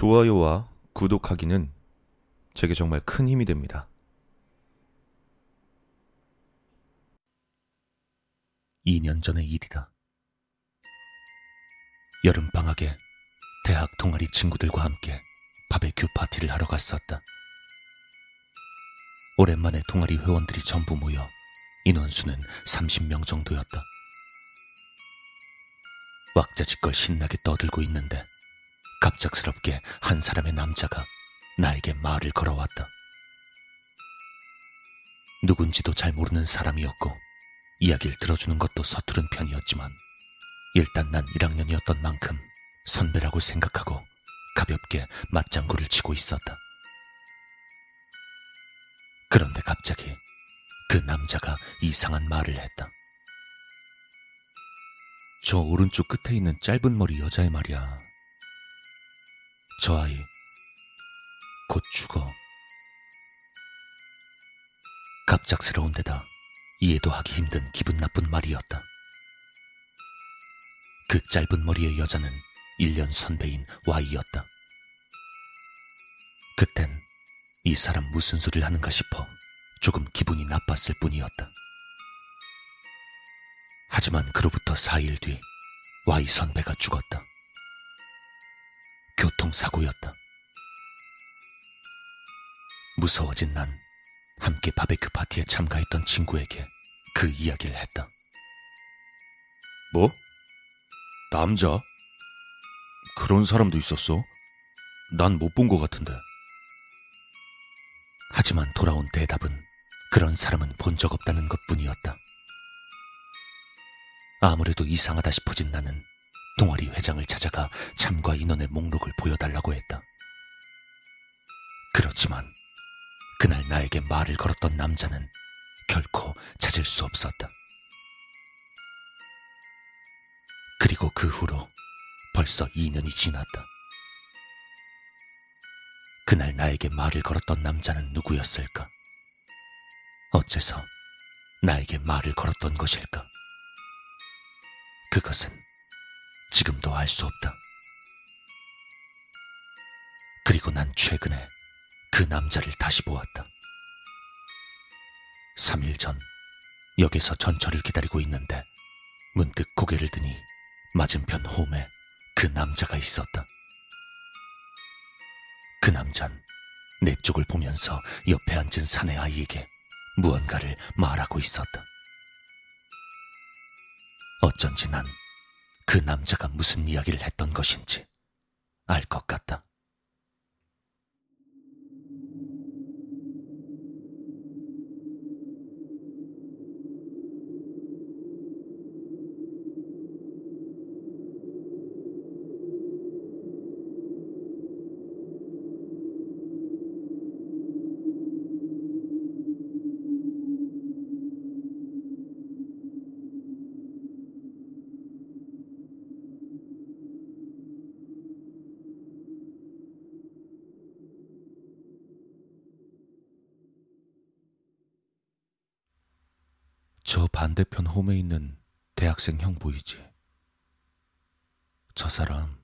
좋아요와 구독하기는 제게 정말 큰 힘이 됩니다. 이 년 전의 일이다. 여름 방학에 대학 동아리 친구들과 함께 바베큐 파티를 하러 갔었다. 오랜만에 동아리 회원들이 전부 모여 인원수는 30명 정도였다. 왁자지껄 신나게 떠들고 있는데 갑작스럽게 한 사람의 남자가 나에게 말을 걸어왔다. 누군지도 잘 모르는 사람이었고 이야기를 들어주는 것도 서투른 편이었지만 일단 난 1학년이었던 만큼 선배라고 생각하고 가볍게 맞장구를 치고 있었다. 그런데 갑자기 그 남자가 이상한 말을 했다. 저 오른쪽 끝에 있는 짧은 머리 여자의 말이야. 저 아이 곧 죽어. 갑작스러운 데다 이해도 하기 힘든 기분 나쁜 말이었다. 그 짧은 머리의 여자는 1년 선배인 Y였다. 그땐 이 사람 무슨 소리를 하는가 싶어 조금 기분이 나빴을 뿐이었다. 하지만 그로부터 4일 뒤 Y 선배가 죽었다. 교통사고였다. 무서워진 난 함께 바베큐 파티에 참가했던 친구에게 그 이야기를 했다. 뭐? 남자? 그런 사람도 있었어? 난 못 본 것 같은데. 하지만 돌아온 대답은 그런 사람은 본 적 없다는 것 뿐이었다. 아무래도 이상하다 싶어진 나는 동아리 회장을 찾아가 참가 인원의 목록을 보여달라고 했다. 그렇지만 그날 나에게 말을 걸었던 남자는 결코 찾을 수 없었다. 그리고 그 후로 벌써 2년이 지났다. 그날 나에게 말을 걸었던 남자는 누구였을까? 어째서 나에게 말을 걸었던 것일까? 그것은 지금도 알 수 없다. 그리고 난 최근에 그 남자를 다시 보았다. 3일 전 역에서 전철을 기다리고 있는데 문득 고개를 드니 맞은편 홈에 그 남자가 있었다. 그 남잔 내 쪽을 보면서 옆에 앉은 사내 아이에게 무언가를 말하고 있었다. 어쩐지 난 그 남자가 무슨 이야기를 했던 것인지 알 것 같다. 저 반대편 홈에 있는 대학생 형 보이지? 저 사람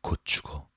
곧 죽어.